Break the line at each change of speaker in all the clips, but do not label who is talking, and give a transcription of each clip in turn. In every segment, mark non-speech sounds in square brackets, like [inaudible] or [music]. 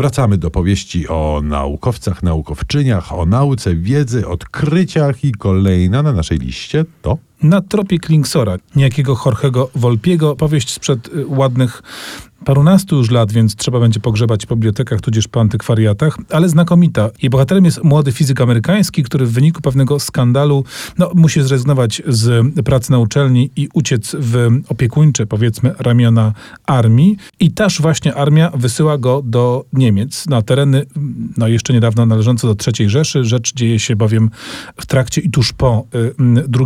Wracamy do powieści o naukowcach, naukowczyniach, o nauce, wiedzy, odkryciach i kolejna na naszej liście to?
Na tropie Klingsora, niejakiego Jorgego Volpiego, powieść sprzed y, ładnych parunastu już lat, więc trzeba będzie pogrzebać po bibliotekach, tudzież po antykwariatach, ale znakomita. Jej bohaterem jest młody fizyk amerykański, który w wyniku pewnego skandalu no, musi zrezygnować z pracy na uczelni i uciec w opiekuńcze, powiedzmy, ramiona armii. I taż właśnie armia wysyła go do Niemiec, na tereny no, jeszcze niedawno należące do III Rzeszy. Rzecz dzieje się bowiem w trakcie i tuż po y,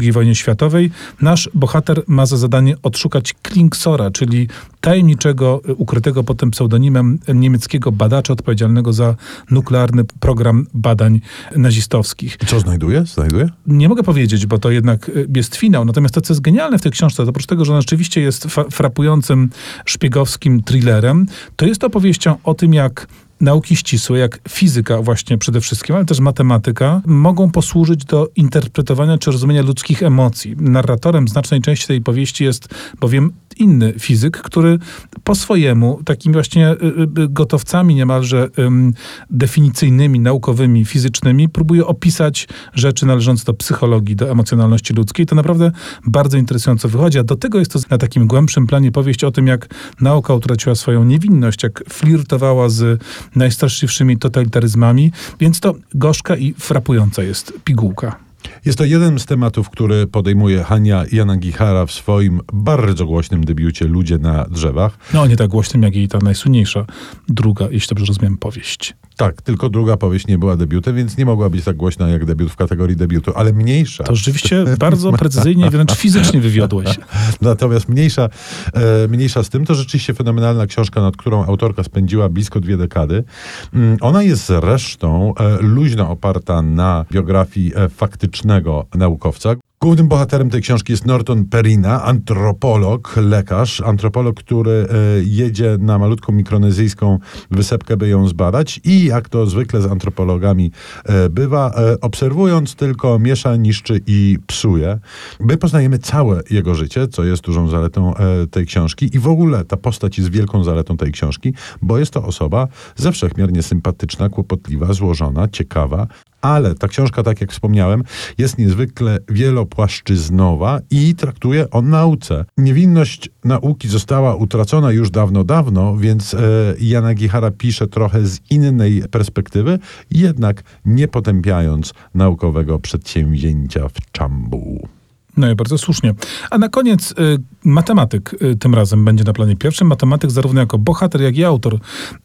II wojnie światowej. Nasz bohater ma za zadanie odszukać Klingsora, czyli tajemniczego, ukrytego potem pseudonimem niemieckiego badacza odpowiedzialnego za nuklearny program badań nazistowskich.
I co znajduje? Znajduje?
Nie mogę powiedzieć, bo to jednak y, jest finał. Natomiast to, co jest genialne w tej książce, to oprócz tego, że ona rzeczywiście jest frapującym szpiegowskim thrillerem, to jest opowieścią o tym, jak nauki ścisłe, jak fizyka właśnie przede wszystkim, ale też matematyka, mogą posłużyć do interpretowania czy rozumienia ludzkich emocji. Narratorem znacznej części tej powieści jest bowiem inny fizyk, który po swojemu, takimi właśnie y, y, gotowcami niemalże ym, definicyjnymi, naukowymi, fizycznymi, próbuje opisać rzeczy należące do psychologii, do emocjonalności ludzkiej. To naprawdę bardzo interesująco wychodzi, a do tego jest to na takim głębszym planie powieść o tym, jak nauka utraciła swoją niewinność, jak flirtowała z najstraszliwszymi totalitaryzmami, więc to gorzka i frapująca jest pigułka.
Jest to jeden z tematów, który podejmuje Hania Yanagihara w swoim bardzo głośnym debiucie Ludzie na drzewach.
No nie tak głośnym, jak jej ta najsłynniejsza druga, jeśli dobrze rozumiem, powieść.
Tak, tylko druga powieść nie była debiutem, więc nie mogła być tak głośna jak debiut w kategorii debiutu, ale mniejsza.
To rzeczywiście bardzo precyzyjnie, wręcz [laughs] fizycznie wywiodłeś.
Natomiast mniejsza, e, mniejsza z tym, to rzeczywiście fenomenalna książka, nad którą autorka spędziła blisko dwie dekady. Mm, Ona jest zresztą e, luźno oparta na biografii e, faktycznego naukowca. Głównym bohaterem tej książki jest Norton Perina, antropolog, lekarz, antropolog, który e, jedzie na malutką mikronezyjską wysepkę, by ją zbadać. I jak to zwykle z antropologami e, bywa, e, obserwując tylko miesza, niszczy i psuje. My poznajemy całe jego życie, co jest dużą zaletą tej książki. I w ogóle ta postać jest wielką zaletą tej książki, bo jest to osoba ze wszechmiernie sympatyczna, kłopotliwa, złożona, ciekawa, ale ta książka, tak jak wspomniałem, jest niezwykle wielopłaszczyznowa i traktuje o nauce. Niewinność nauki została utracona już dawno, dawno, więc e, Jana Gihara pisze trochę z innej perspektywy, jednak nie potępiając naukowego przedsięwzięcia w czambu.
No i bardzo słusznie. A na koniec y, matematyk y, tym razem będzie na planie pierwszym. Matematyk zarówno jako bohater, jak i autor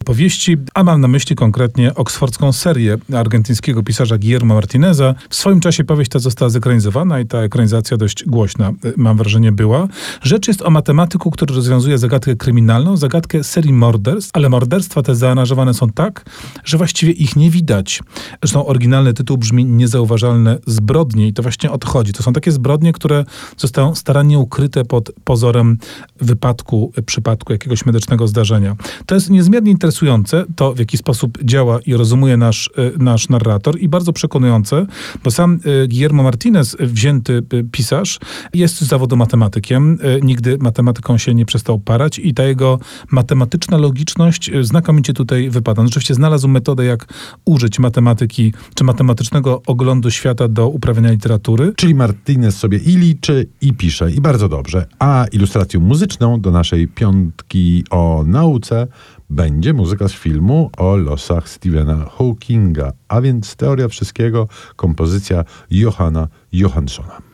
powieści, a mam na myśli konkretnie oksfordzką serię argentyńskiego pisarza Guillermo Martineza. W swoim czasie powieść ta została zekranizowana i ta ekranizacja dość głośna, y, mam wrażenie, była. Rzecz jest o matematyku, który rozwiązuje zagadkę kryminalną, zagadkę serii morderstw, ale morderstwa te zaaranżowane są tak, że właściwie ich nie widać. Zresztą oryginalny tytuł brzmi Niezauważalne zbrodnie i to właśnie o to chodzi. To są takie zbrodnie, które zostają starannie ukryte pod pozorem wypadku, przypadku jakiegoś medycznego zdarzenia. To jest niezmiernie interesujące, to w jaki sposób działa i rozumuje nasz, y, nasz narrator i bardzo przekonujące, bo sam y, Guillermo Martinez, wzięty y, pisarz, jest z zawodu matematykiem. Nigdy matematyką się nie przestał parać i ta jego matematyczna logiczność znakomicie tutaj wypada. On Oczywiście znalazł metodę, jak użyć matematyki czy matematycznego oglądu świata do uprawiania literatury.
Czyli Martinez sobie i liczy, i pisze, i bardzo dobrze. A ilustracją muzyczną do naszej piątki o nauce będzie muzyka z filmu o losach Stephena Hawkinga, a więc teoria wszystkiego, kompozycja Johanna Johanssona.